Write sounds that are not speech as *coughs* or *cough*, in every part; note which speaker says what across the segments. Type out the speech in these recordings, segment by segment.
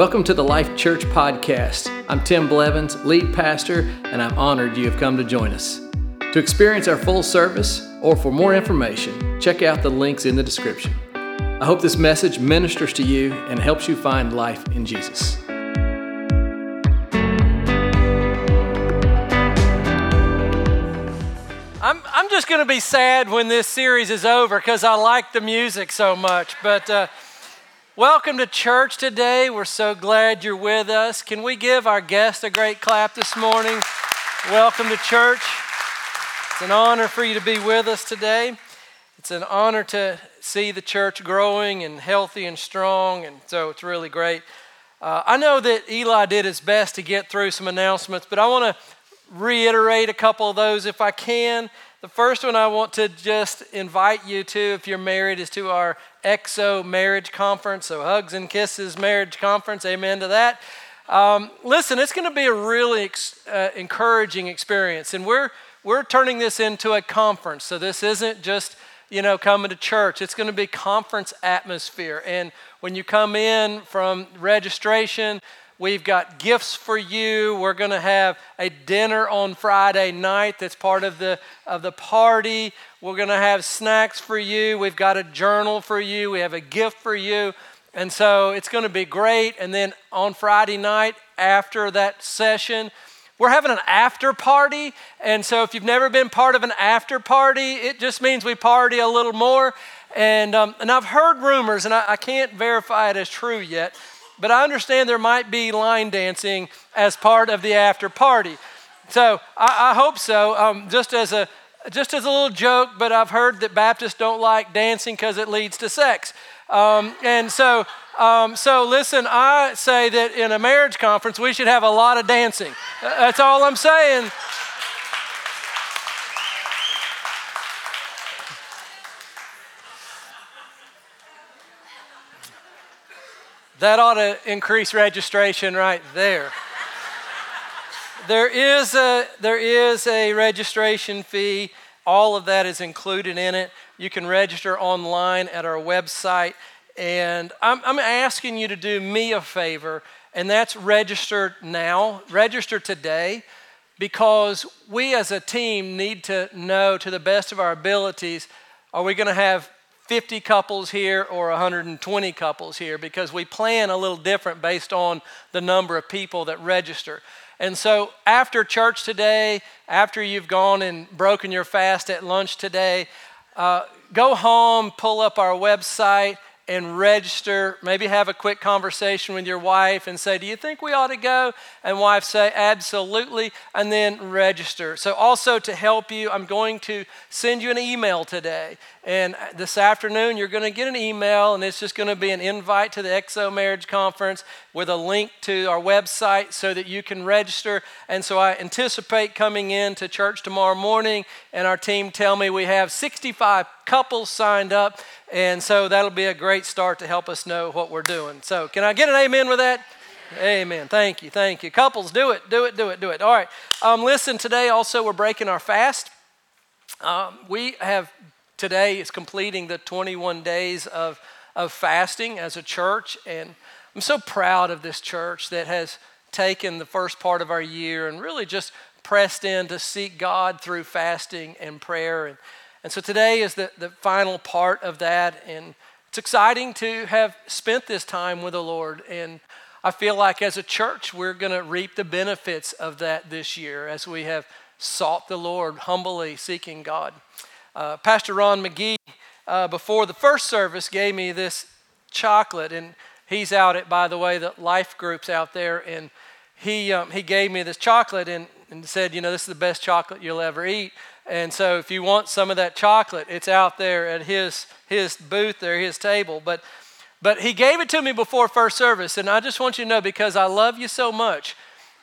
Speaker 1: Welcome to the Life Church Podcast. I'm Tim Blevins, lead pastor, and I'm honored you have come to join us. To experience our full service or for more information, check out the links in the description. I hope this message ministers to you and helps you find life in Jesus.
Speaker 2: I'm, I'm just going to be sad when this series is over because I like the music so much. But uh, Welcome to church today. We're so glad you're with us. Can we give our guest a great clap this morning? Welcome to church. It's an honor for you to be with us today. It's an honor to see the church growing and healthy and strong, and so it's really great. Uh, I know that Eli did his best to get through some announcements, but I want to reiterate a couple of those if I can. The first one I want to just invite you to, if you're married, is to our XO marriage conference. So, Hugs and Kisses marriage conference. Amen to that. Um, listen, it's going to be a really ex- uh, encouraging experience. And we're, we're turning this into a conference. So, this isn't just you know, coming to church. It's going to be conference atmosphere. And when you come in from registration, We've got gifts for you. We're going to have a dinner on Friday night that's part of the, of the party. We're going to have snacks for you. We've got a journal for you. We have a gift for you. And so it's going to be great. And then on Friday night, after that session, we're having an after party. And so if you've never been part of an after party, it just means we party a little more. And, um, and I've heard rumors, and I, I can't verify it as true yet, but I understand there might be line dancing as part of the after party. So I, I hope so. Um, just as a just as a little joke, but I've heard that Baptists don't like dancing because it leads to sex. Um, and so, um, so listen, I say that in a marriage conference we should have a lot of dancing. That's all I'm saying. That ought to increase registration right there. There, is a, there is a registration fee. All of that is included in it. You can register online at our website. And I'm, I'm asking you to do me a favor, and that's register now, register today, because we as a team need to know to the best of our abilities are we going to have 50 couples here or 120 couples here because we plan a little different based on the number of people that register. And so after church today, after you've gone and broken your fast at lunch today, uh, go home, pull up our website, and register. Maybe have a quick conversation with your wife and say, Do you think we ought to go? And wife say, Absolutely. And then register. So, also to help you, I'm going to send you an email today. And this afternoon, you're going to get an email, and it's just going to be an invite to the XO Marriage Conference with a link to our website so that you can register. And so I anticipate coming in to church tomorrow morning, and our team tell me we have 65 couples signed up. And so that'll be a great start to help us know what we're doing. So, can I get an amen with that? Amen. Thank you. Thank you. Couples, do it. Do it. Do it. Do it. All right. Um, listen, today also we're breaking our fast. Um, we have today is completing the 21 days of, of fasting as a church. And I'm so proud of this church that has taken the first part of our year and really just pressed in to seek God through fasting and prayer. And, and so today is the, the final part of that. And it's exciting to have spent this time with the Lord. And I feel like as a church, we're going to reap the benefits of that this year as we have sought the Lord humbly, seeking God. Uh, Pastor Ron McGee, uh, before the first service, gave me this chocolate, and he's out at, by the way, the life groups out there, and he, um, he gave me this chocolate and, and said, you know, this is the best chocolate you'll ever eat. And so if you want some of that chocolate, it's out there at his, his booth there, his table. But, but he gave it to me before first service, and I just want you to know because I love you so much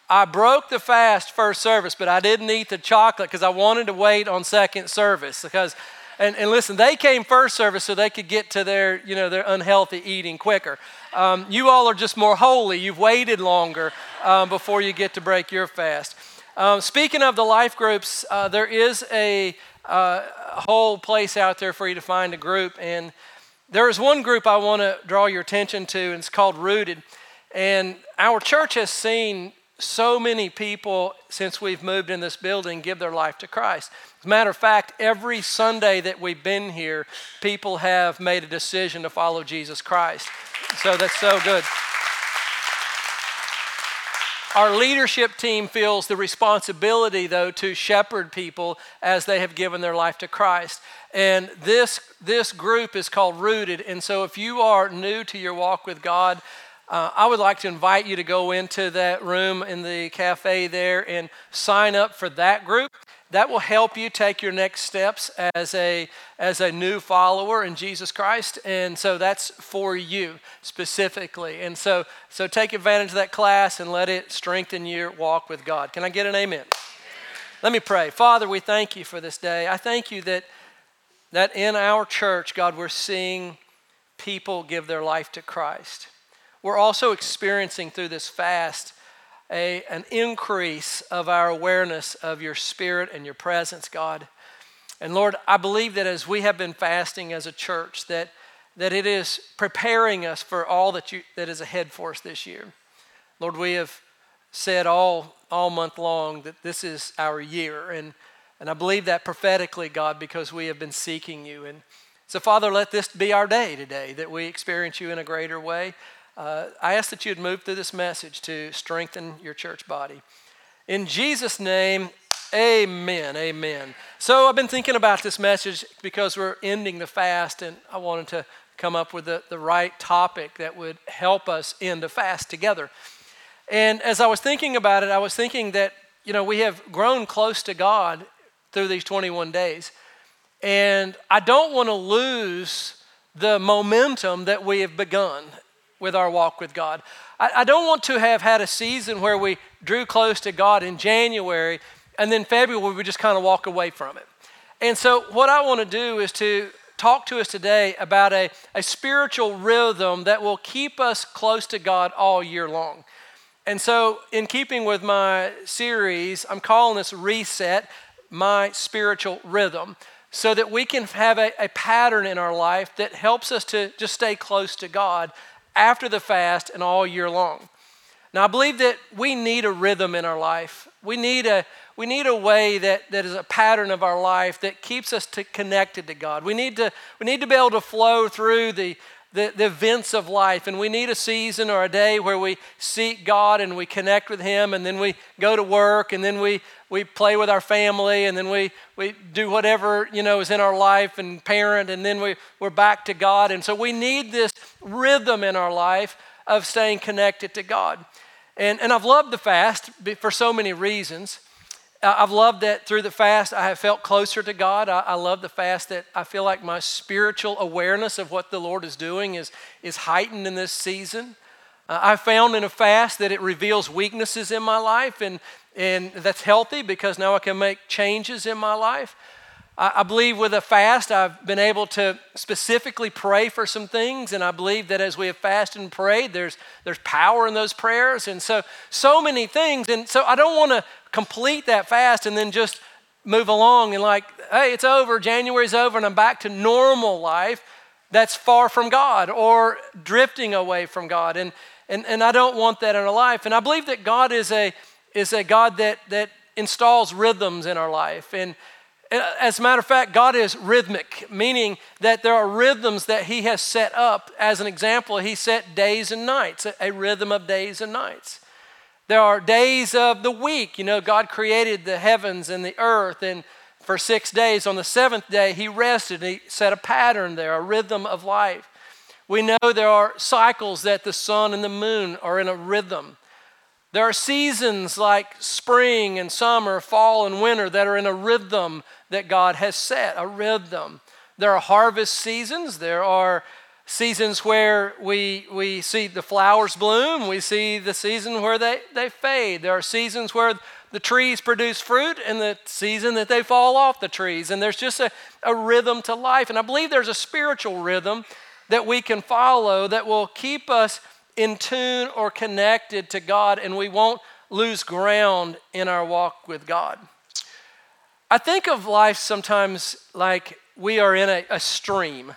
Speaker 2: I broke the fast first service, but I didn't eat the chocolate because I wanted to wait on second service. Because, and, and listen, they came first service so they could get to their, you know, their unhealthy eating quicker. Um, you all are just more holy. You've waited longer um, before you get to break your fast. Um, speaking of the life groups, uh, there is a, uh, whole place out there for you to find a group, and there is one group I want to draw your attention to, and it's called Rooted. And our church has seen so many people since we've moved in this building give their life to Christ. As a matter of fact, every Sunday that we've been here, people have made a decision to follow Jesus Christ. So that's so good. Our leadership team feels the responsibility, though, to shepherd people as they have given their life to Christ. And this, this group is called Rooted. And so if you are new to your walk with God, uh, I would like to invite you to go into that room in the cafe there and sign up for that group. That will help you take your next steps as a, as a new follower in Jesus Christ. And so that's for you specifically. And so, so take advantage of that class and let it strengthen your walk with God. Can I get an amen? amen? Let me pray. Father, we thank you for this day. I thank you that, that in our church, God, we're seeing people give their life to Christ. We're also experiencing through this fast a, an increase of our awareness of your spirit and your presence, God. And Lord, I believe that as we have been fasting as a church, that, that it is preparing us for all that, you, that is ahead for us this year. Lord, we have said all, all month long that this is our year. And, and I believe that prophetically, God, because we have been seeking you. And so, Father, let this be our day today, that we experience you in a greater way. Uh, I ask that you'd move through this message to strengthen your church body. In Jesus' name, amen. Amen. So I've been thinking about this message because we're ending the fast, and I wanted to come up with the, the right topic that would help us end the fast together. And as I was thinking about it, I was thinking that, you know, we have grown close to God through these 21 days. And I don't want to lose the momentum that we have begun with our walk with God. I, I don't want to have had a season where we drew close to God in January and then February we just kind of walk away from it. And so, what I want to do is to talk to us today about a, a spiritual rhythm that will keep us close to God all year long. And so, in keeping with my series, I'm calling this Reset My Spiritual Rhythm so that we can have a, a pattern in our life that helps us to just stay close to God after the fast and all year long. Now, I believe that we need a rhythm in our life. We need a, we need a way that, that is a pattern of our life that keeps us to, connected to God. We need to, we need to be able to flow through the, the, the events of life. And we need a season or a day where we seek God and we connect with Him, and then we go to work, and then we, we play with our family, and then we, we do whatever you know is in our life and parent, and then we, we're back to God. And so we need this rhythm in our life of staying connected to God. And, and I've loved the fast for so many reasons. I've loved that through the fast, I have felt closer to God. I, I, love the fast that I feel like my spiritual awareness of what the Lord is doing is, is heightened in this season. Uh, I found in a fast that it reveals weaknesses in my life, and, and that's healthy because now I can make changes in my life. I, believe with a fast, I've been able to specifically pray for some things, and I believe that as we have fasted and prayed, there's, there's power in those prayers. And so, so many things. And so I don't want to complete that fast and then just move along and like, hey, it's over, January's over, and I'm back to normal life that's far from God or drifting away from God. And, and, and I don't want that in our life. And I believe that God is a, is a God that, that installs rhythms in our life. And Uh, as a matter of fact, God is rhythmic, meaning that there are rhythms that He has set up. As an example, He set days and nights, a rhythm of days and nights. There are days of the week. You know, God created the heavens and the earth, and for six days, on the seventh day, He rested. He set a pattern there, a rhythm of life. We know there are cycles that the sun and the moon are in a rhythm. There are seasons like spring and summer, fall and winter that are in a rhythm that God has set, a rhythm. There are harvest seasons, there are seasons where we, we see the flowers bloom, we see the season where they, they fade. There are seasons where the trees produce fruit and the season that they fall off the trees. And there's just a, a rhythm to life. And I believe there's a spiritual rhythm that we can follow that will keep us in tune or connected to God and we won't lose ground in our walk with God. I think of life sometimes like we are in a, a stream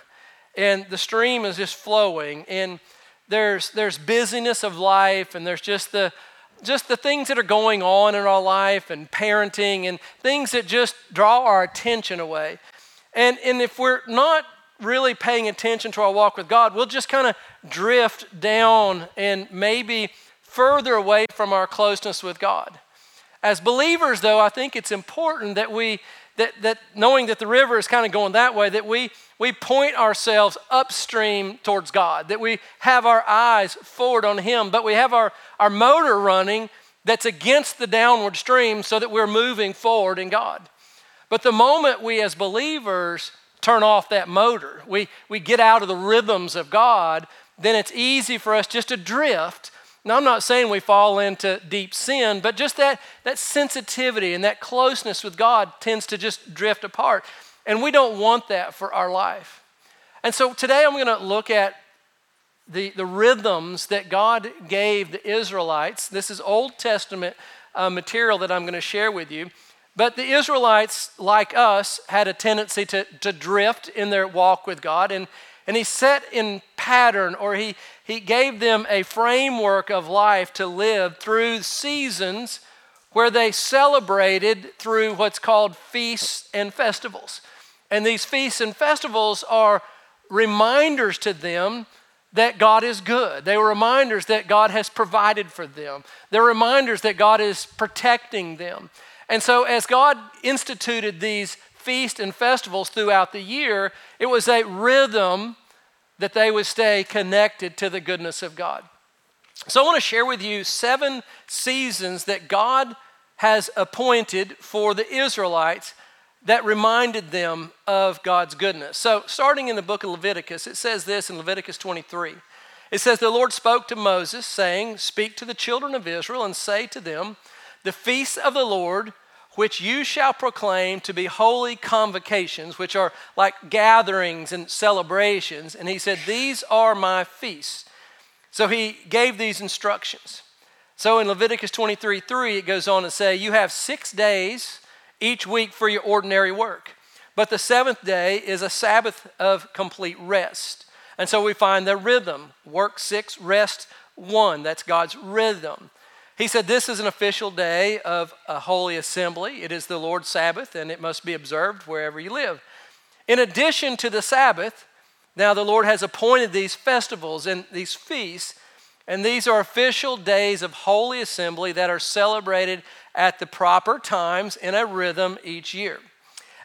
Speaker 2: and the stream is just flowing. And there's, there's busyness of life and there's just the, just the things that are going on in our life and parenting and things that just draw our attention away. And, and if we're not really paying attention to our walk with God, we'll just kind of drift down and maybe further away from our closeness with God. As believers, though, I think it's important that we, that, that knowing that the river is kind of going that way, that we, we point ourselves upstream towards God, that we have our eyes forward on Him, but we have our, our motor running that's against the downward stream so that we're moving forward in God. But the moment we as believers turn off that motor, we, we get out of the rhythms of God, then it's easy for us just to drift. Now, I'm not saying we fall into deep sin, but just that, that sensitivity and that closeness with God tends to just drift apart. And we don't want that for our life. And so today I'm going to look at the, the rhythms that God gave the Israelites. This is Old Testament uh, material that I'm going to share with you. But the Israelites, like us, had a tendency to, to drift in their walk with God. And, and he set in pattern, or he, he gave them a framework of life to live through seasons where they celebrated through what's called feasts and festivals. And these feasts and festivals are reminders to them that God is good. They were reminders that God has provided for them. They're reminders that God is protecting them. And so, as God instituted these feasts and festivals throughout the year, it was a rhythm that they would stay connected to the goodness of God. So, I want to share with you seven seasons that God has appointed for the Israelites that reminded them of God's goodness. So, starting in the book of Leviticus, it says this in Leviticus 23. It says, The Lord spoke to Moses, saying, Speak to the children of Israel and say to them, The feasts of the Lord which you shall proclaim to be holy convocations, which are like gatherings and celebrations. And he said, These are my feasts. So he gave these instructions. So in Leviticus 23 3, it goes on to say, You have six days each week for your ordinary work, but the seventh day is a Sabbath of complete rest. And so we find the rhythm work six, rest one. That's God's rhythm. He said, This is an official day of a holy assembly. It is the Lord's Sabbath, and it must be observed wherever you live. In addition to the Sabbath, now the Lord has appointed these festivals and these feasts, and these are official days of holy assembly that are celebrated at the proper times in a rhythm each year.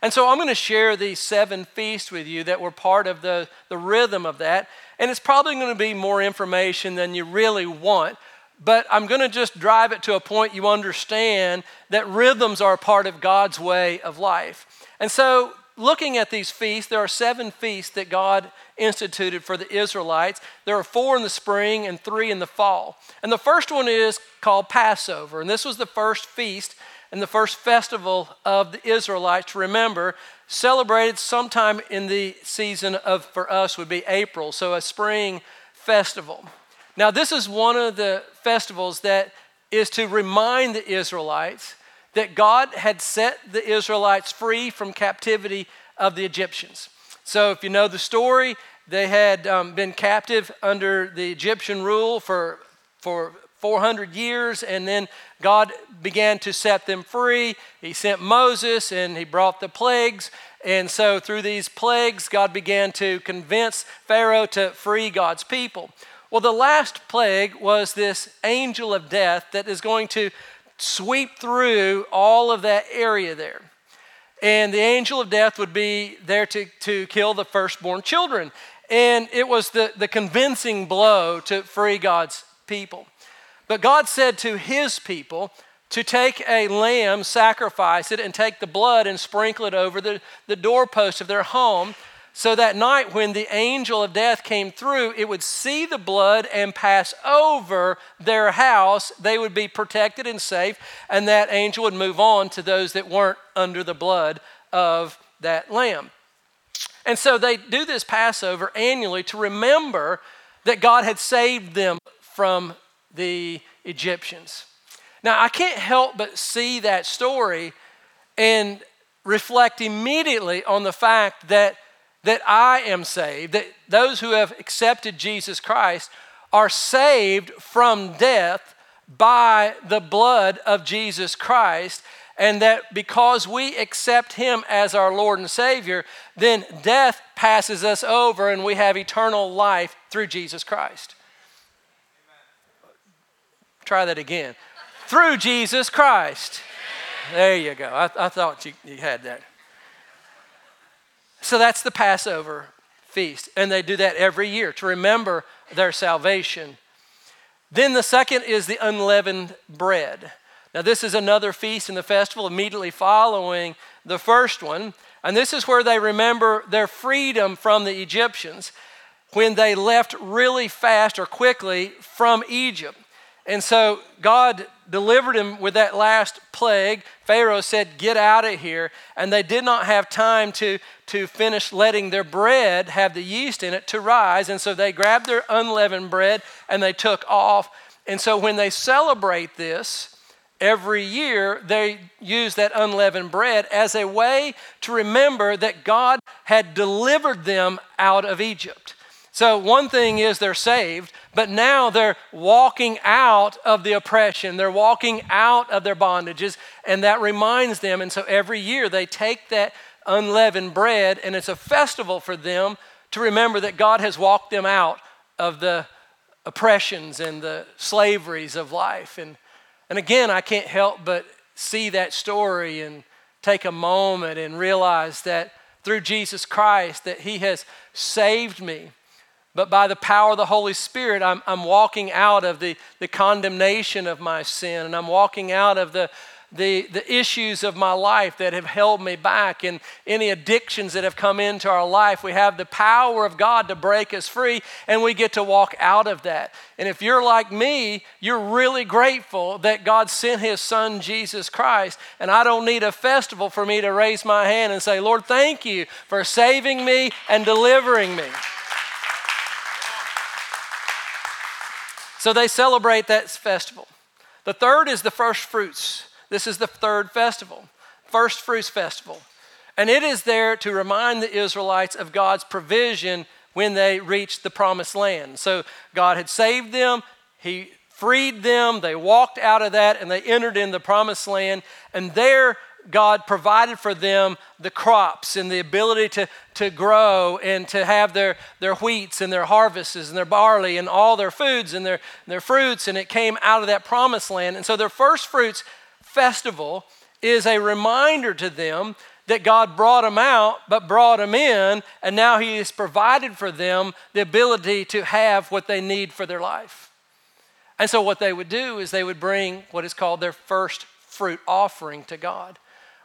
Speaker 2: And so I'm going to share these seven feasts with you that were part of the, the rhythm of that. And it's probably going to be more information than you really want but I'm going to just drive it to a point you understand that rhythms are a part of God's way of life. And so, looking at these feasts, there are seven feasts that God instituted for the Israelites. There are four in the spring and three in the fall. And the first one is called Passover. And this was the first feast and the first festival of the Israelites to remember, celebrated sometime in the season of, for us, would be April, so a spring festival. Now, this is one of the festivals that is to remind the Israelites that God had set the Israelites free from captivity of the Egyptians. So, if you know the story, they had um, been captive under the Egyptian rule for, for 400 years, and then God began to set them free. He sent Moses and he brought the plagues. And so, through these plagues, God began to convince Pharaoh to free God's people. Well, the last plague was this angel of death that is going to sweep through all of that area there. And the angel of death would be there to, to kill the firstborn children. And it was the, the convincing blow to free God's people. But God said to his people to take a lamb, sacrifice it, and take the blood and sprinkle it over the, the doorpost of their home so that night, when the angel of death came through, it would see the blood and pass over their house. They would be protected and safe, and that angel would move on to those that weren't under the blood of that lamb. And so they do this Passover annually to remember that God had saved them from the Egyptians. Now, I can't help but see that story and reflect immediately on the fact that that I am saved, that those who have accepted Jesus Christ are saved from death by the blood of Jesus Christ, and that because we accept Him as our Lord and Savior, then death passes us over and we have eternal life through Jesus Christ. Try that again. through Jesus Christ. There you go. I, I thought you, you had that. So that's the Passover feast. And they do that every year to remember their salvation. Then the second is the unleavened bread. Now, this is another feast in the festival immediately following the first one. And this is where they remember their freedom from the Egyptians when they left really fast or quickly from Egypt. And so God delivered him with that last plague. Pharaoh said, Get out of here. And they did not have time to, to finish letting their bread have the yeast in it to rise. And so they grabbed their unleavened bread and they took off. And so when they celebrate this every year, they use that unleavened bread as a way to remember that God had delivered them out of Egypt. So, one thing is they're saved, but now they're walking out of the oppression. They're walking out of their bondages, and that reminds them. And so, every year they take that unleavened bread, and it's a festival for them to remember that God has walked them out of the oppressions and the slaveries of life. And, and again, I can't help but see that story and take a moment and realize that through Jesus Christ that he has saved me but by the power of the Holy Spirit, I'm, I'm walking out of the, the condemnation of my sin, and I'm walking out of the, the, the issues of my life that have held me back and any addictions that have come into our life. We have the power of God to break us free, and we get to walk out of that. And if you're like me, you're really grateful that God sent His Son, Jesus Christ. And I don't need a festival for me to raise my hand and say, Lord, thank you for saving me and delivering me. So they celebrate that festival. The third is the first fruits. This is the third festival, first fruits festival. And it is there to remind the Israelites of God's provision when they reached the promised land. So God had saved them, He freed them, they walked out of that, and they entered in the promised land. And there God provided for them the crops and the ability to, to grow and to have their, their wheats and their harvests and their barley and all their foods and their, their fruits. And it came out of that promised land. And so their first fruits festival is a reminder to them that God brought them out, but brought them in, and now He has provided for them the ability to have what they need for their life. And so, what they would do is they would bring what is called their first fruit offering to God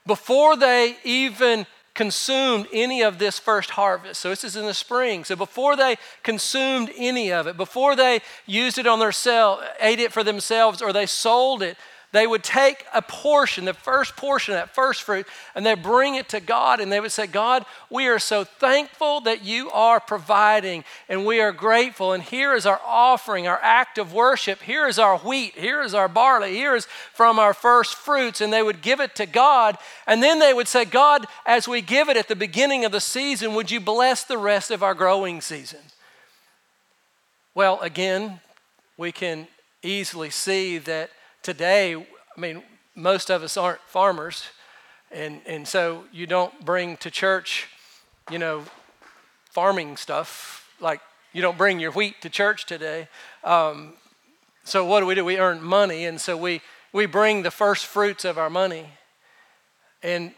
Speaker 2: before they even consumed any of this first harvest. So this is in the spring. So before they consumed any of it, before they used it on their cell, ate it for themselves, or they sold it, they would take a portion, the first portion that first fruit, and they bring it to God and they would say, God, we are so thankful that you are providing and we are grateful. And here is our offering, our act of worship. Here is our wheat. Here is our barley. Here is from our first fruits. And they would give it to God. And then they would say, God, as we give it at the beginning of the season, would you bless the rest of our growing season? Well, again, we can easily see that today, I mean, most of us aren't farmers, and, and so you don't bring to church, you know, farming stuff. Like you don't bring your wheat to church today. Um, so what do we do? We earn money, and so we, we bring the first fruits of our money. And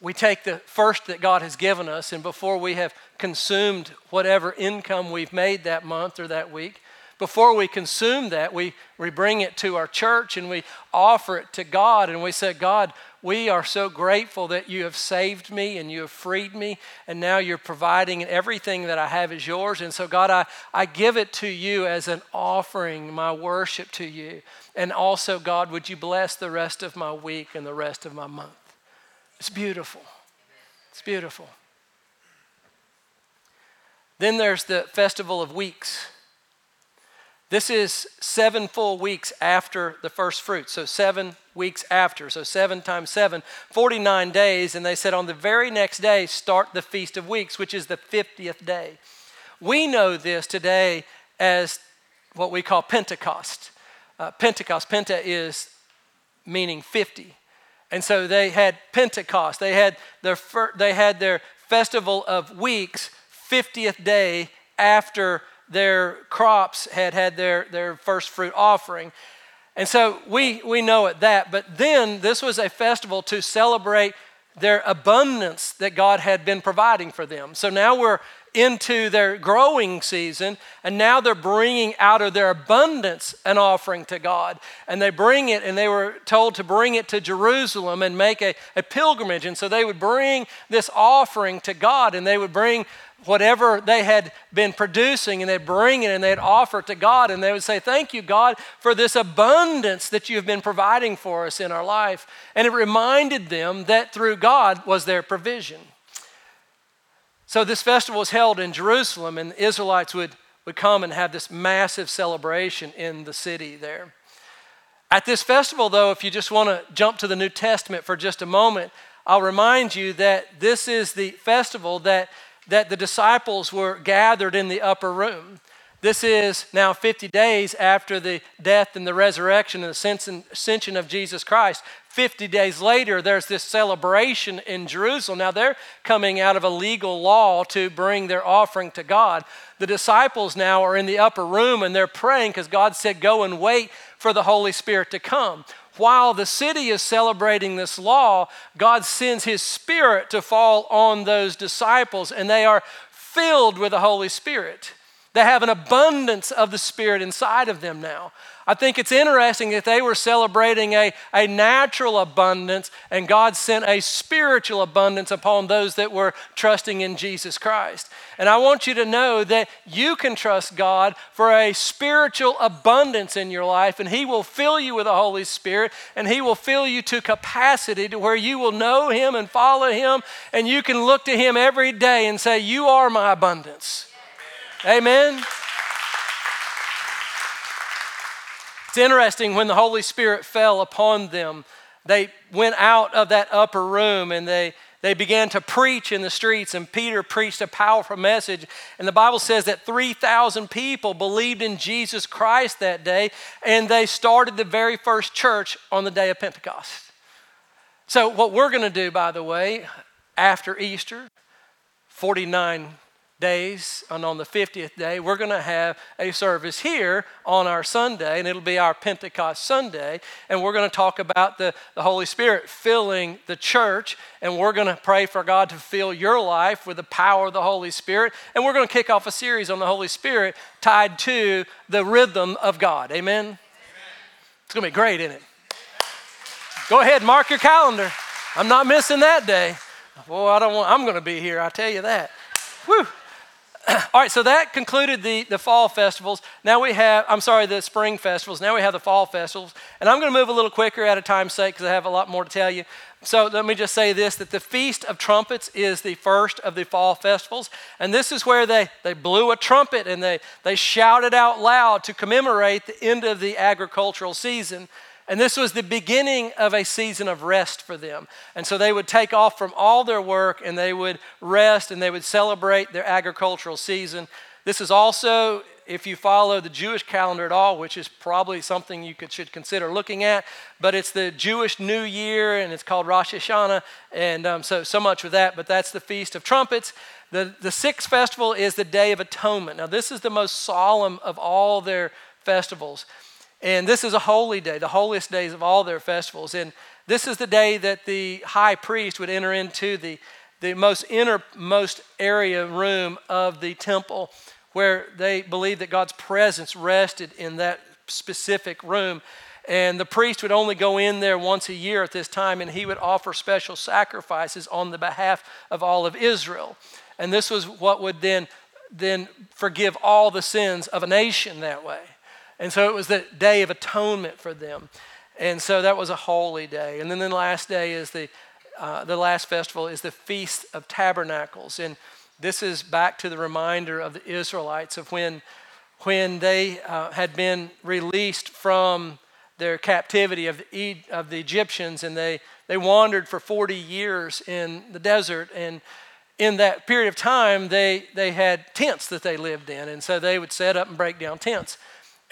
Speaker 2: we take the first that God has given us, and before we have consumed whatever income we've made that month or that week, before we consume that, we, we bring it to our church and we offer it to God and we say, God, we are so grateful that you have saved me and you have freed me, and now you're providing, and everything that I have is yours. And so, God, I, I give it to you as an offering, my worship to you. And also, God, would you bless the rest of my week and the rest of my month? It's beautiful. It's beautiful. Then there's the Festival of Weeks. This is seven full weeks after the first fruit. So, seven weeks after. So, seven times seven, 49 days. And they said, on the very next day, start the Feast of Weeks, which is the 50th day. We know this today as what we call Pentecost. Uh, Pentecost, Penta is meaning 50. And so they had Pentecost. They had their, they had their festival of weeks, 50th day after their crops had had their, their first fruit offering. And so we, we know it that. But then this was a festival to celebrate their abundance that God had been providing for them. So now we're into their growing season, and now they're bringing out of their abundance an offering to God. And they bring it, and they were told to bring it to Jerusalem and make a, a pilgrimage. And so they would bring this offering to God, and they would bring whatever they had been producing and they'd bring it and they'd offer it to God and they would say, Thank you, God, for this abundance that you've been providing for us in our life. And it reminded them that through God was their provision. So this festival was held in Jerusalem, and the Israelites would, would come and have this massive celebration in the city there. At this festival, though, if you just want to jump to the New Testament for just a moment, I'll remind you that this is the festival that that the disciples were gathered in the upper room. This is now 50 days after the death and the resurrection and the ascension of Jesus Christ. 50 days later, there's this celebration in Jerusalem. Now, they're coming out of a legal law to bring their offering to God. The disciples now are in the upper room and they're praying because God said, Go and wait for the Holy Spirit to come while the city is celebrating this law, God sends His Spirit to fall on those disciples, and they are filled with the Holy Spirit. They have an abundance of the Spirit inside of them now. I think it's interesting that they were celebrating a, a natural abundance and God sent a spiritual abundance upon those that were trusting in Jesus Christ. And I want you to know that you can trust God for a spiritual abundance in your life, and He will fill you with the Holy Spirit, and He will fill you to capacity to where you will know Him and follow Him, and you can look to Him every day and say, You are my abundance. Amen. It's interesting when the Holy Spirit fell upon them, they went out of that upper room and they, they began to preach in the streets, and Peter preached a powerful message. And the Bible says that 3,000 people believed in Jesus Christ that day, and they started the very first church on the day of Pentecost. So, what we're going to do, by the way, after Easter, 49 days, and on the 50th day, we're going to have a service here on our Sunday, and it'll be our Pentecost Sunday. And we're going to talk about the, the Holy Spirit filling the church, and we're going to pray for God to fill your life with the power of the Holy Spirit. And we're going to kick off a series on the Holy Spirit tied to the rhythm of God. Amen? Amen. It's going to be great, isn't it? Go ahead, mark your calendar. I'm not missing that day. Boy, I don't want, I'm going to be here, I tell you that. Whew. All right, so that concluded the, the fall festivals. Now we have, I'm sorry, the spring festivals. Now we have the fall festivals. And I'm going to move a little quicker at a time's sake because I have a lot more to tell you. So let me just say this that the Feast of Trumpets is the first of the fall festivals. And this is where they, they blew a trumpet and they, they shouted out loud to commemorate the end of the agricultural season. And this was the beginning of a season of rest for them. And so they would take off from all their work and they would rest and they would celebrate their agricultural season. This is also, if you follow the Jewish calendar at all, which is probably something you could, should consider looking at, but it's the Jewish New Year and it's called Rosh Hashanah. And um, so, so much with that, but that's the Feast of Trumpets. The, the sixth festival is the Day of Atonement. Now, this is the most solemn of all their festivals. And this is a holy day, the holiest days of all their festivals. And this is the day that the high priest would enter into the, the most innermost area room of the temple where they believed that God's presence rested in that specific room. And the priest would only go in there once a year at this time, and he would offer special sacrifices on the behalf of all of Israel. And this was what would then, then forgive all the sins of a nation that way. And so it was the day of atonement for them. And so that was a holy day. And then the last day is the, uh, the last festival is the Feast of Tabernacles. And this is back to the reminder of the Israelites of when, when they uh, had been released from their captivity of the, of the Egyptians and they, they wandered for 40 years in the desert. And in that period of time, they, they had tents that they lived in. And so they would set up and break down tents.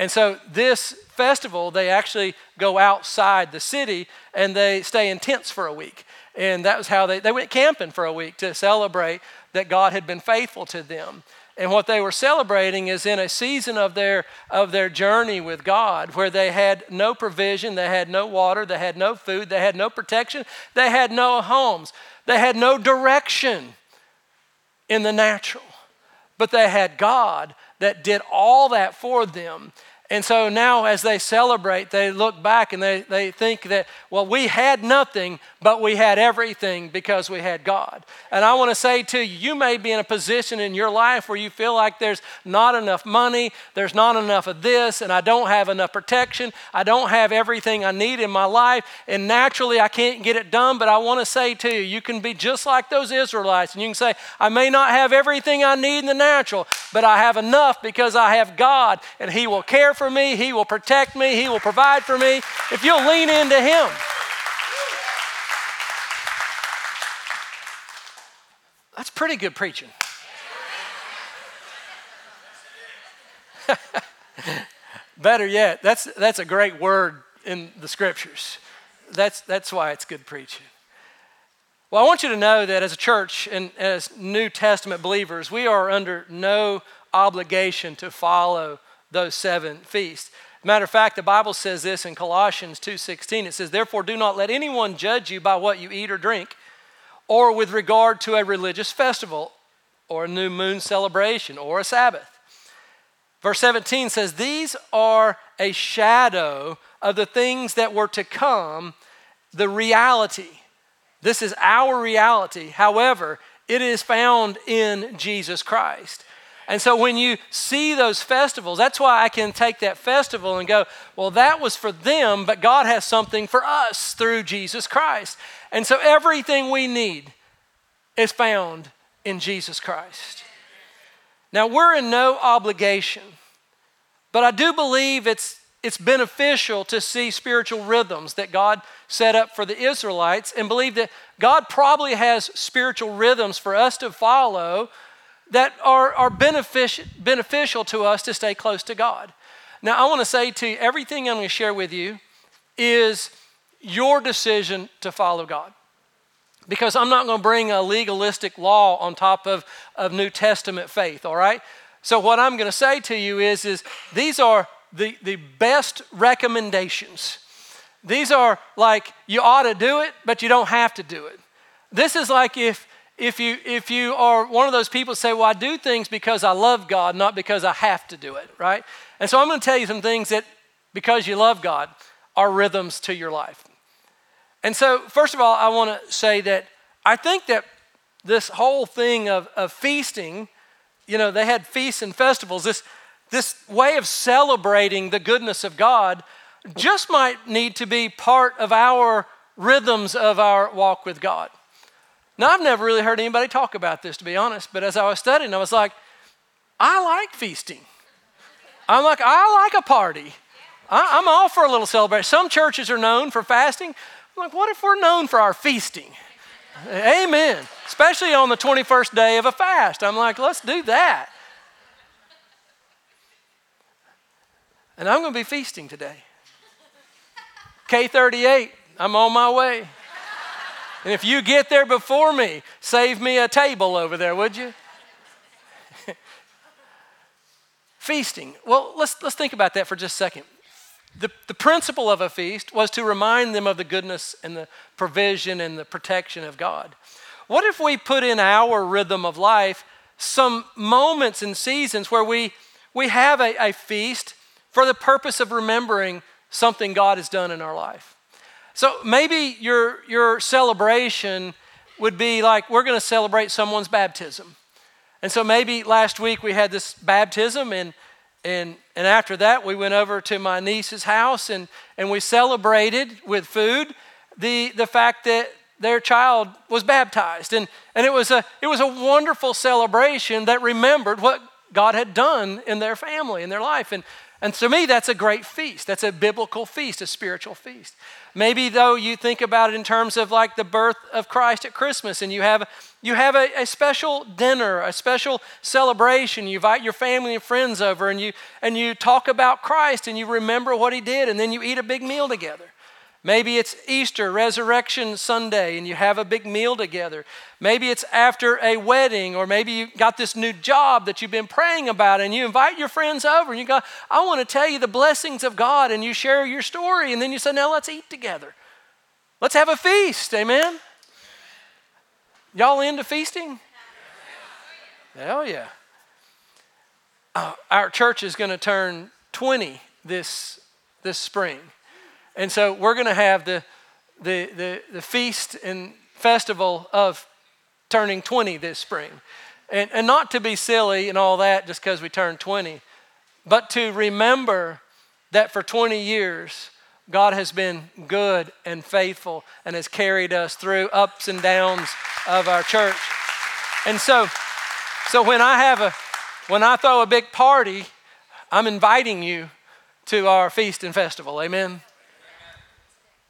Speaker 2: And so this festival, they actually go outside the city and they stay in tents for a week. And that was how they, they went camping for a week to celebrate that God had been faithful to them. And what they were celebrating is in a season of their, of their journey with God where they had no provision, they had no water, they had no food, they had no protection, they had no homes, they had no direction in the natural. But they had God that did all that for them. And so now, as they celebrate, they look back and they, they think that, well, we had nothing, but we had everything because we had God. And I want to say to you, you may be in a position in your life where you feel like there's not enough money, there's not enough of this, and I don't have enough protection, I don't have everything I need in my life, and naturally I can't get it done. But I want to say to you, you can be just like those Israelites, and you can say, I may not have everything I need in the natural, but I have enough because I have God, and He will care for for me, He will protect me, He will provide for me. If you'll lean into Him. That's pretty good preaching. *laughs* Better yet, that's, that's a great word in the scriptures. That's, that's why it's good preaching. Well, I want you to know that as a church and as New Testament believers, we are under no obligation to follow those seven feasts. Matter of fact, the Bible says this in Colossians 2:16. It says, "Therefore do not let anyone judge you by what you eat or drink, or with regard to a religious festival, or a new moon celebration, or a Sabbath." Verse 17 says, "These are a shadow of the things that were to come, the reality." This is our reality. However, it is found in Jesus Christ. And so when you see those festivals, that's why I can take that festival and go, well, that was for them, but God has something for us through Jesus Christ. And so everything we need is found in Jesus Christ. Now, we're in no obligation, but I do believe it's, it's beneficial to see spiritual rhythms that God set up for the Israelites and believe that God probably has spiritual rhythms for us to follow that are, are beneficial, beneficial to us to stay close to God. Now, I want to say to you, everything I'm going to share with you is your decision to follow God. Because I'm not going to bring a legalistic law on top of, of New Testament faith, all right? So, what I'm going to say to you is, is these are the, the best recommendations. These are like you ought to do it, but you don't have to do it. This is like if if you if you are one of those people say, "Well, I do things because I love God, not because I have to do it," right? And so I'm going to tell you some things that because you love God are rhythms to your life. And so, first of all, I want to say that I think that this whole thing of, of feasting, you know, they had feasts and festivals, this, this way of celebrating the goodness of God just might need to be part of our rhythms of our walk with God. Now, I've never really heard anybody talk about this, to be honest, but as I was studying, I was like, I like feasting. I'm like, I like a party. I, am all for a little celebration. Some churches are known for fasting. I'm like, what if we're known for our feasting? Amen. Especially on the 21st day of a fast. I'm like, let's do that. And I'm going to be feasting today. K38, I'm on my way. And if you get there before me, save me a table over there, would you? *laughs* Feasting. Well, let's, let's think about that for just a second. The, the principle of a feast was to remind them of the goodness and the provision and the protection of God. What if we put in our rhythm of life some moments and seasons where we, we have a, a feast for the purpose of remembering something God has done in our life? So maybe your, your celebration would be like we're going to celebrate someone's baptism. And so maybe last week we had this baptism, and, and, and after that we went over to my niece's house and, and we celebrated with food the, the fact that their child was baptized. And, and it, was a, it was a wonderful celebration that remembered what God had done in their family, in their life. And, And to me, that's a great feast. That's a biblical feast, a spiritual feast. Maybe though you think about it in terms of like the birth of Christ at Christmas and you have you have a, a, special dinner, a special celebration. You invite your family and friends over and you and you talk about Christ and you remember what he did and then you eat a big meal together. Maybe it's Easter, Resurrection Sunday, and you have a big meal together. Maybe it's after a wedding, or maybe you got this new job that you've been praying about, and you invite your friends over and you go, I want to tell you the blessings of God, and you share your story, and then you say, Now let's eat together. Let's have a feast, amen? Y'all into feasting? Hell yeah. Uh, our church is going to turn 20 this, this spring. And so we're going to have the, the, the, the, feast and festival of turning 20 this spring. And, and not to be silly and all that just because we turned 20, but to remember that for 20 years, God has been good and faithful and has carried us through ups and downs of our church. And so, so when I have a, when I throw a big party, I'm inviting you to our feast and festival. Amen.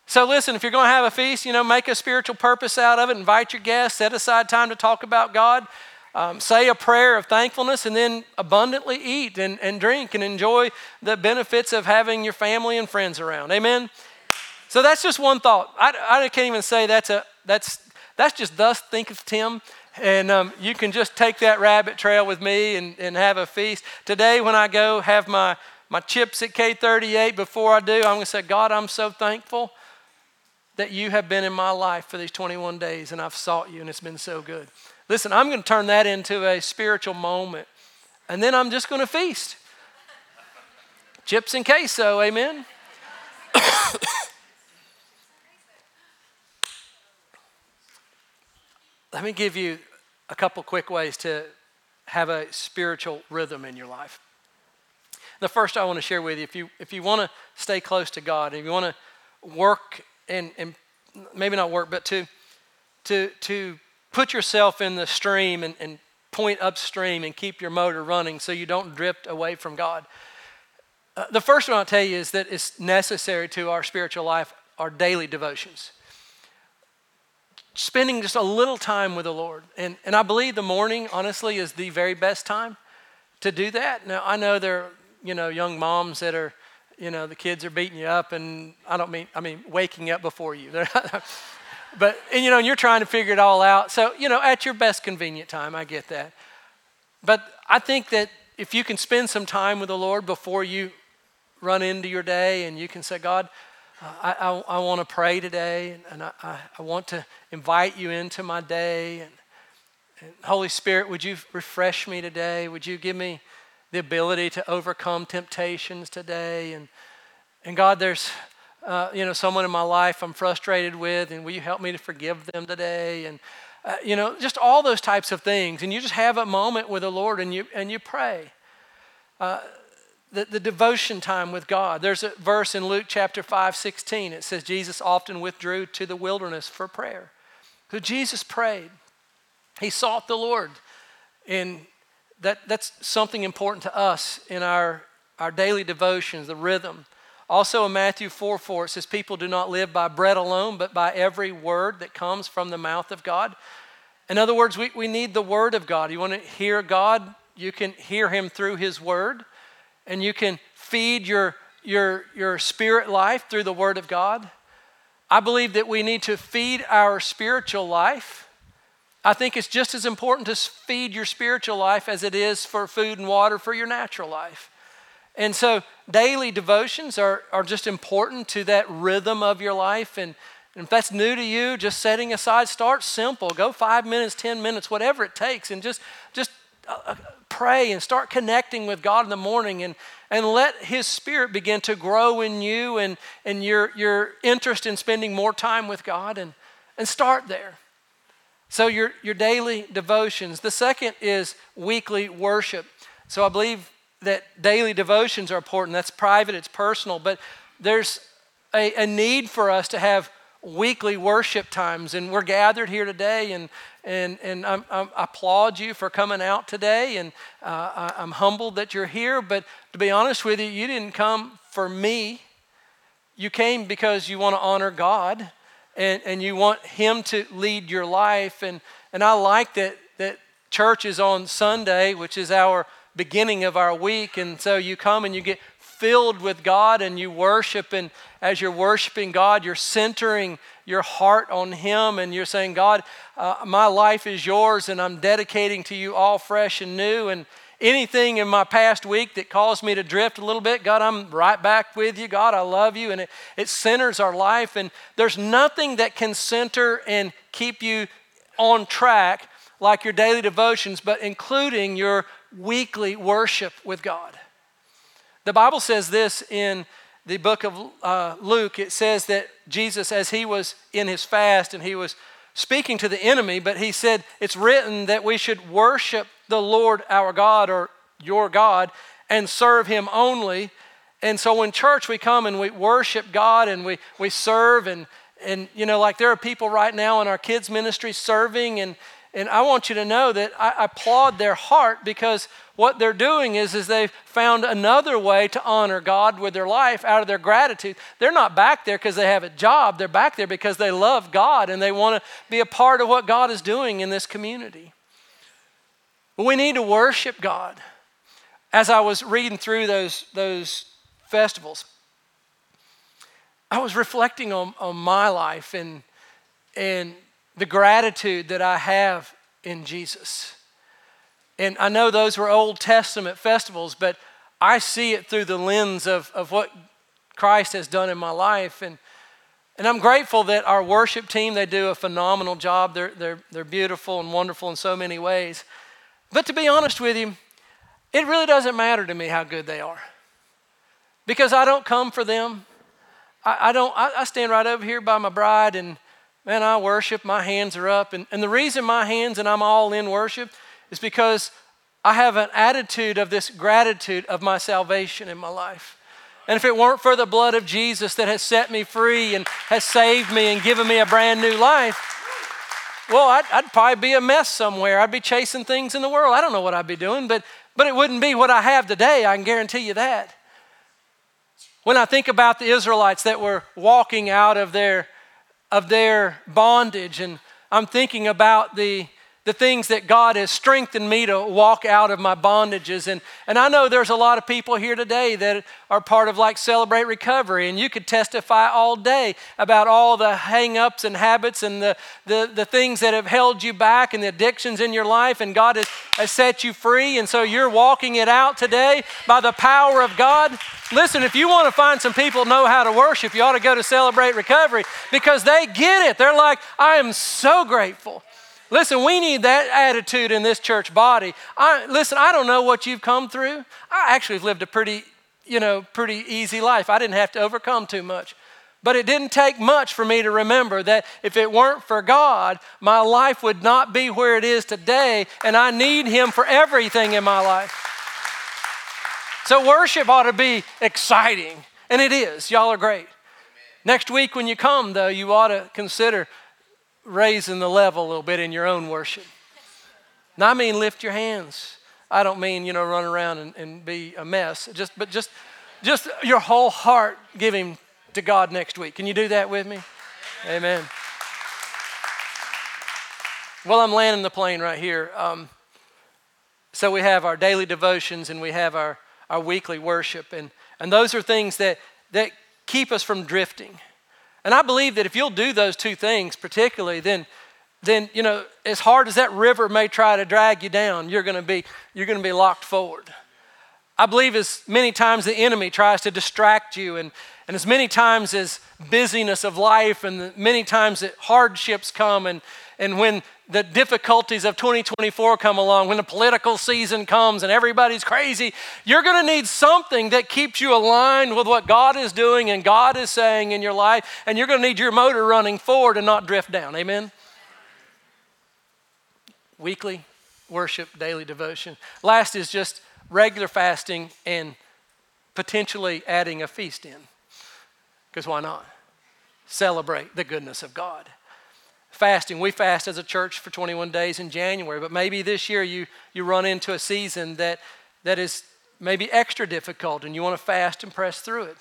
Speaker 2: So, listen, if you're going to have a feast, you know, make a spiritual purpose out of it, invite your guests, set aside time to talk about God, um, say a prayer of thankfulness, and then abundantly eat and, and drink and enjoy the benefits of having your family and friends around. Amen? So, that's just one thought. I, I can't even say that's, a, that's, that's just thus thinketh Tim. And um, you can just take that rabbit trail with me and, and have a feast. Today, when I go have my, my chips at K38, before I do, I'm going to say, God, I'm so thankful that you have been in my life for these 21 days and I've sought you and it's been so good. Listen, I'm going to turn that into a spiritual moment and then I'm just going to feast. Chips and queso, amen? *coughs* Let me give you a couple quick ways to have a spiritual rhythm in your life. The first I want to share with you if you, if you want to stay close to God, if you want to work and, and maybe not work, but to, to, to put yourself in the stream and, and point upstream and keep your motor running so you don't drift away from God. Uh, the first one I'll tell you is that it's necessary to our spiritual life, our daily devotions. Spending just a little time with the Lord. And, and I believe the morning, honestly, is the very best time to do that. Now, I know there are, you know, young moms that are you know, the kids are beating you up, and I don't mean, I mean, waking up before you. *laughs* but, and, you know, and you're trying to figure it all out. So, you know, at your best convenient time, I get that. But I think that if you can spend some time with the Lord before you run into your day and you can say, God, I, I, I want to pray today and I, I want to invite you into my day. And, and Holy Spirit, would you refresh me today? Would you give me the ability to overcome temptations today. And, and God, there's uh, you know someone in my life I'm frustrated with, and will you help me to forgive them today? And uh, you know, just all those types of things. And you just have a moment with the Lord, and you and you pray. Uh, the, the devotion time with God. There's a verse in Luke chapter 5, 16. It says Jesus often withdrew to the wilderness for prayer. So Jesus prayed. He sought the Lord. And that, that's something important to us in our, our daily devotions, the rhythm. Also in Matthew 4 4, it says, People do not live by bread alone, but by every word that comes from the mouth of God. In other words, we, we need the word of God. You want to hear God? You can hear him through his word, and you can feed your, your, your spirit life through the word of God. I believe that we need to feed our spiritual life I think it's just as important to feed your spiritual life as it is for food and water for your natural life. And so daily devotions are, are just important to that rhythm of your life. And, and if that's new to you, just setting aside, start simple. Go five minutes, 10 minutes, whatever it takes, and just, just uh, uh, pray and start connecting with God in the morning and, and let His Spirit begin to grow in you and, and your, your interest in spending more time with God. And, and start there. So, your, your daily devotions. The second is weekly worship. So, I believe that daily devotions are important. That's private, it's personal, but there's a, a need for us to have weekly worship times. And we're gathered here today, and, and, and I'm, I'm, i applaud you for coming out today. And uh, I, I'm humbled that you're here. But to be honest with you, you didn't come for me. You came because you want to honor God and, and you want Him to lead your life. And, and I like that, that church is on Sunday, which is our beginning of our week. And so you come and you get filled with God and you worship. And as you're worshiping God, you're centering your heart on Him and you're saying, God, uh, my life is yours and I'm dedicating to you all fresh and new. And anything in my past week that caused me to drift a little bit, God, I'm right back with you. God, I love you. And it, it centers our life. And there's nothing that can center and keep you on track like your daily devotions, but including your weekly worship with God. The Bible says this in the book of uh, Luke. It says that Jesus, as he was in his fast and he was speaking to the enemy, but he said, It's written that we should worship the Lord our God or your God and serve him only. And so in church, we come and we worship God and we, we serve. And, and, you know, like there are people right now in our kids' ministry serving and, and I want you to know that I, applaud their heart because what they're doing is, is they've found another way to honor God with their life out of their gratitude. They're not back there because they have a job. They're back there because they love God and they want to be a part of what God is doing in this community. But we need to worship God. As I was reading through those, those festivals, I was reflecting on, on my life and, and the gratitude that I have in Jesus. And I know those were Old Testament festivals, but I see it through the lens of, of what Christ has done in my life. And, and I'm grateful that our worship team, they do a phenomenal job. They're, they're, they're beautiful and wonderful in so many ways. But to be honest with you, it really doesn't matter to me how good they are. Because I don't come for them. I, I don't I, I stand right over here by my bride and Man, I worship, my hands are up. And, and the reason my hands and I'm all in worship is because I have an attitude of this gratitude of my salvation in my life. And if it weren't for the blood of Jesus that has set me free and has saved me and given me a brand new life, well, I'd, I'd, probably be a mess somewhere. I'd be chasing things in the world. I don't know what I'd be doing, but, but it wouldn't be what I have today. I can guarantee you that. When I think about the Israelites that were walking out of their of their bondage. And I'm thinking about the, the things that God has strengthened me to walk out of my bondages. And, and I know there's a lot of people here today that are part of like Celebrate Recovery, and you could testify all day about all the hang ups and habits and the, the, the things that have held you back and the addictions in your life, and God has, has set you free. And so you're walking it out today by the power of God. Listen, if you want to find some people know how to worship, you ought to go to Celebrate Recovery because they get it. They're like, I am so grateful. Listen, we need that attitude in this church body. I, listen, I don't know what you've come through. I actually have lived a pretty, you know, pretty easy life. I didn't have to overcome too much. But it didn't take much for me to remember that if it weren't for God, my life would not be where it is today, and I need Him for everything in my life. So, worship ought to be exciting, and it is. Y'all are great. Next week, when you come, though, you ought to consider raising the level a little bit in your own worship. Now, I mean, lift your hands. I don't mean, you know, run around and, and be a mess. Just, but just, just your whole heart giving to God next week. Can you do that with me? Amen. Well, I'm landing the plane right here. Um, so we have our daily devotions and we have our, our weekly worship. And, and those are things that, that keep us from drifting. And I believe that if you'll do those two things, particularly, then, then you know, as hard as that river may try to drag you down, you're going to be you're going to be locked forward. I believe as many times the enemy tries to distract you, and, and as many times as busyness of life, and many times that hardships come, and, and when the difficulties of 2024 come along, when the political season comes and everybody's crazy, you're going to need something that keeps you aligned with what God is doing and God is saying in your life, and you're going to need your motor running forward and not drift down. Amen? Weekly worship, daily devotion. Last is just regular fasting and potentially adding a feast in. Because why not? celebrate the goodness of God. Fasting, we fast as a church for 21 days in January, but maybe this year you, you run into a season that, that is maybe extra difficult and you want to fast and press through it.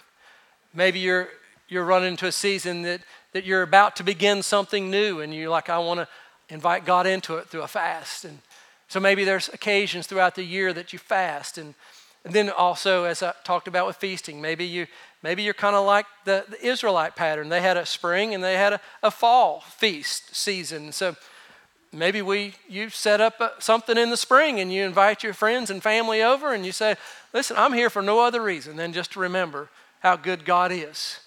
Speaker 2: Maybe you're, you're running into a season that, that you're about to begin something new and you're like, I want to invite God into it through a fast. And so maybe there's occasions throughout the year that you fast. And, and then also, as I talked about with feasting, maybe you Maybe you're kind of like the, the, Israelite pattern. They had a spring and they had a, a fall feast season. So maybe we you set up a, uh, something in the spring and you invite your friends and family over and you say, "Listen, I'm here for no other reason than just to remember how good God is.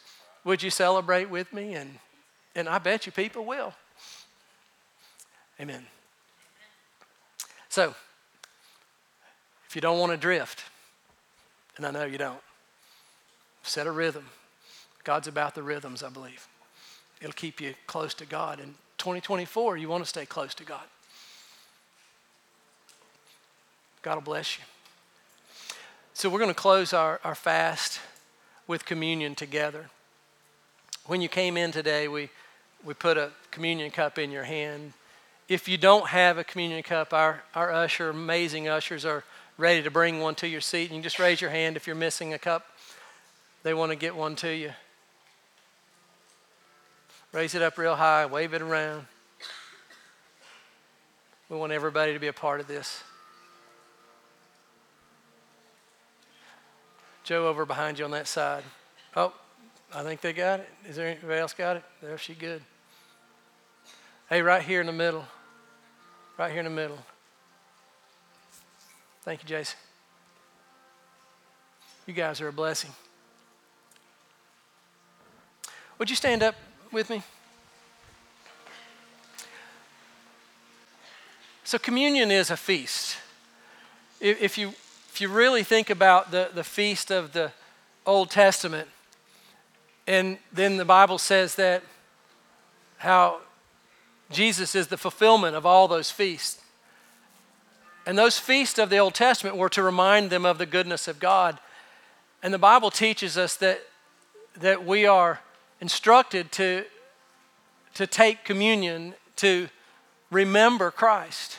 Speaker 2: Would you celebrate with me?" And and I bet you people will. Amen. So, if you don't want to drift, and I know you don't, set a rhythm. God's about the rhythms, I believe. It'll keep you close to God. In 2024, you want to stay close to God. God will bless you. So, we're going to close our, our fast with communion together. When you came in today, we, we put a communion cup in your hand. If you don't have a communion cup, our, our usher, amazing ushers, are ready to bring one to your seat. And you just raise your hand if you're missing a cup they want to get one to you. Raise it up real high, wave it around. We want everybody to be a part of this. Joe over behind you on that side. Oh, I think they got it. Is there anybody else got it? There, she good. Hey, right here in the middle. Right here in the middle. Thank you, Jason. You guys are a blessing. Would you stand up with me? So, communion is a feast. If you, if you really think about the, the feast of the Old Testament, and then the Bible says that how Jesus is the fulfillment of all those feasts. And those feasts of the Old Testament were to remind them of the goodness of God. And the Bible teaches us that, that we are instructed to, to take communion to remember Christ.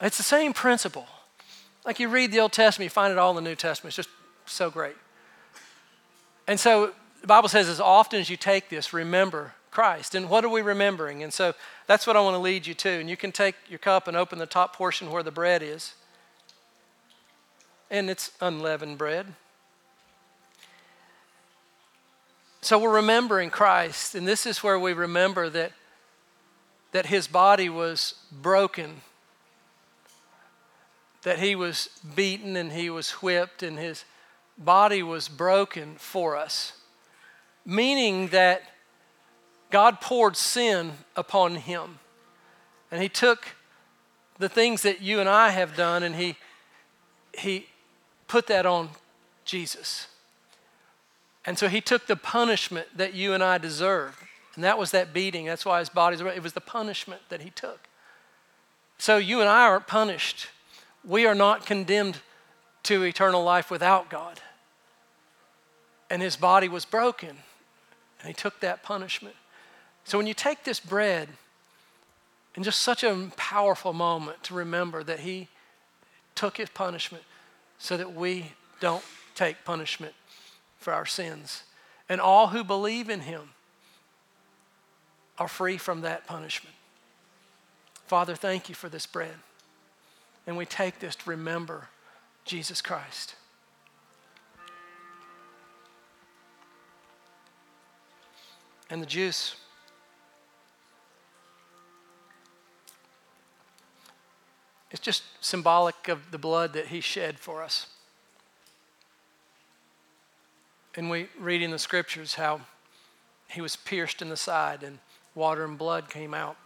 Speaker 2: It's the same principle. Like you read the Old Testament, you find it all in the New Testament. It's just so great. And so the Bible says, as often as you take this, remember Christ. And what are we remembering? And so that's what I want to lead you to. And you can take your cup and open the top portion where the bread is. And it's unleavened bread. So we're remembering Christ, and this is where we remember that, that his body was broken, that he was beaten and he was whipped, and his body was broken for us. Meaning that God poured sin upon him. And he took the things that you and I have done and he, he put that on Jesus. And so he took the punishment that you and I deserved. And that was that beating. That's why his body's, it was the punishment that he took. So you and I aren't punished. We are not condemned to eternal life without God. And his body was broken, and he took that punishment. So when you take this bread, in just such a powerful moment to remember that he took his punishment so that we don't take punishment for our sins. And all who believe in him are free from that punishment. Father, thank you for this bread. And we take this to remember Jesus Christ. And the juice. It's just symbolic of the blood that he shed for us and we read in the scriptures how he was pierced in the side and water and blood came out.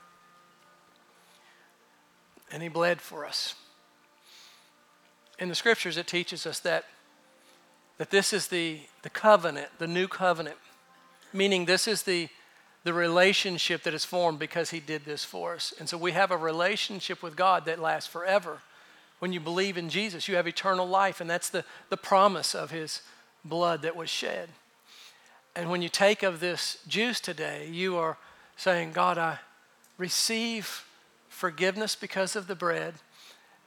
Speaker 2: And he bled for us. In the scriptures, it teaches us that, that this is the, the covenant, the new covenant, meaning this is the, the relationship that is formed because he did this for us. And so we have a relationship with God that lasts forever. When you believe in Jesus, you have eternal life, and that's the, the promise of his blood that was shed. And when you take of this juice today, you are saying, God, I receive forgiveness because of the bread,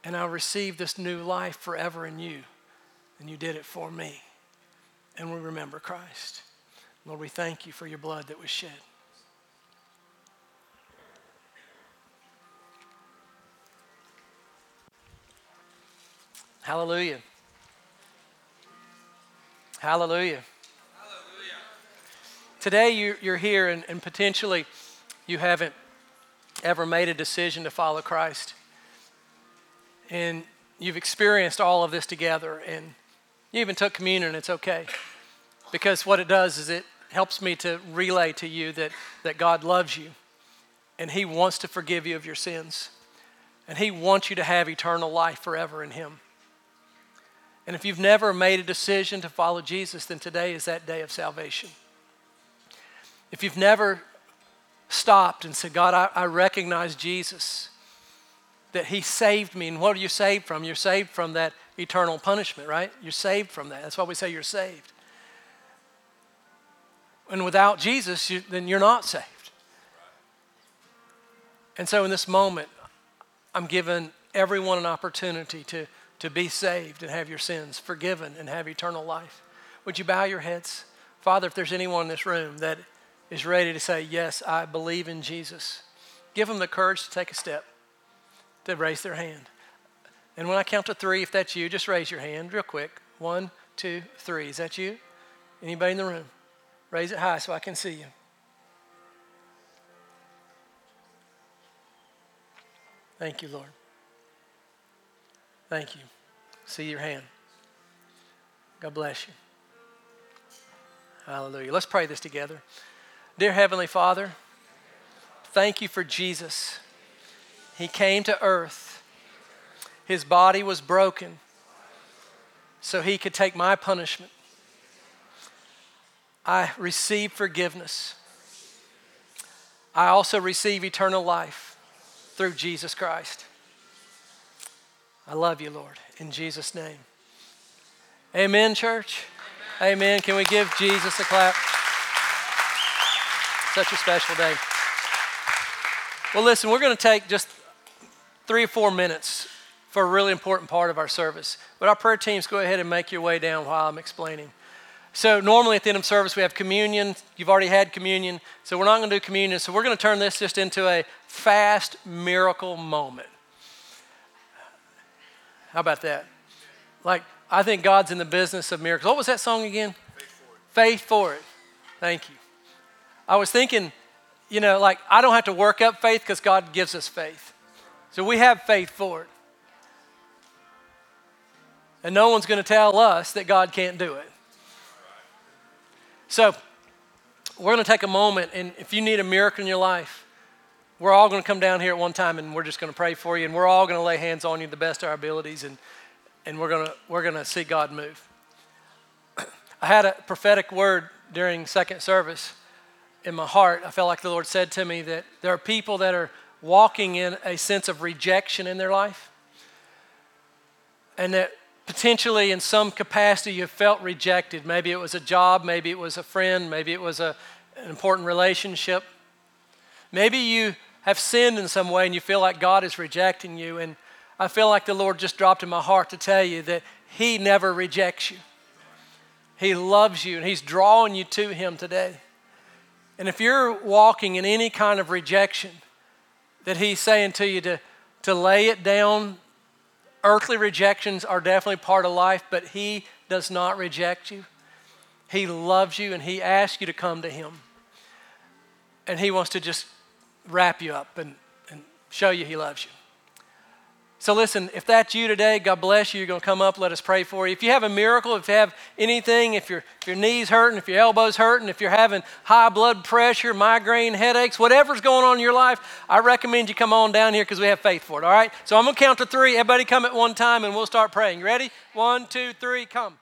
Speaker 2: and I receive this new life forever in you. And you did it for me. And we remember Christ. Lord, we thank you for your blood that was shed. Hallelujah. Hallelujah. Hallelujah. Today you're, you're here and, and potentially you haven't ever made a decision to follow Christ. And you've experienced all of this together and you even took communion, it's okay. Because what it does is it helps me to relay to you that, that God loves you and He wants to forgive you of your sins. And He wants you to have eternal life forever in Him. And if you've never made a decision to follow Jesus, then today is that day of salvation. If you've never stopped and said, God, I, I recognize Jesus, that He saved me. And what are you saved from? You're saved from that eternal punishment, right? You're saved from that. That's why we say you're saved. And without Jesus, you, then you're not saved. And so in this moment, I'm giving everyone an opportunity to to be saved and have your sins forgiven and have eternal life. Would you bow your heads? Father, if there's anyone in this room that is ready to say, Yes, I believe in Jesus, give them the courage to take a step, to raise their hand. And when I count to three, if that's you, just raise your hand real quick. One, two, three. Is that you? Anybody in the room? Raise it high so I can see you. Thank you, Lord. Thank you. See your hand. God bless you. Hallelujah. Let's pray this together. Dear Heavenly Father, thank you for Jesus. He came to earth. His body was broken so he could take my punishment. I receive forgiveness. I also receive eternal life through Jesus Christ. I love you, Lord, in Jesus' name. Amen, church. Amen. Amen. Can we give Jesus a clap? Such a special day. Well, listen, we're going to take just three or four minutes for a really important part of our service. But our prayer teams, go ahead and make your way down while I'm explaining. So, normally at the end of service, we have communion. You've already had communion, so we're not going to do communion. So, we're going to turn this just into a fast miracle moment. How about that? Like, I think God's in the business of miracles. What was that song again? Faith for it. Faith for it. Thank you. I was thinking, you know, like, I don't have to work up faith because God gives us faith. So we have faith for it. And no one's going to tell us that God can't do it. So we're going to take a moment, and if you need a miracle in your life, we're all going to come down here at one time and we're just going to pray for you and we're all going to lay hands on you the best of our abilities and, and we're going to we're going to see God move. I had a prophetic word during second service in my heart. I felt like the Lord said to me that there are people that are walking in a sense of rejection in their life. And that potentially in some capacity you felt rejected. Maybe it was a job, maybe it was a friend, maybe it was a, an important relationship. Maybe you have sinned in some way and you feel like God is rejecting you. And I feel like the Lord just dropped in my heart to tell you that He never rejects you. He loves you and He's drawing you to Him today. And if you're walking in any kind of rejection, that He's saying to you to, to lay it down. Earthly rejections are definitely part of life, but He does not reject you. He loves you and He asks you to come to Him. And He wants to just wrap you up and, and show you He loves you. So, listen, if that's you today, God bless you. You're going to come up, let us pray for you. If you have a miracle, if you have anything, if, your if your knees hurting, if your elbows hurting, if you're having high blood pressure, migraine, headaches, whatever's going on in your life, I recommend you come on down here because we have faith for it, all right? So, I'm going to count to three. Everybody come at one time and we'll start praying. You ready? One, two, three, come.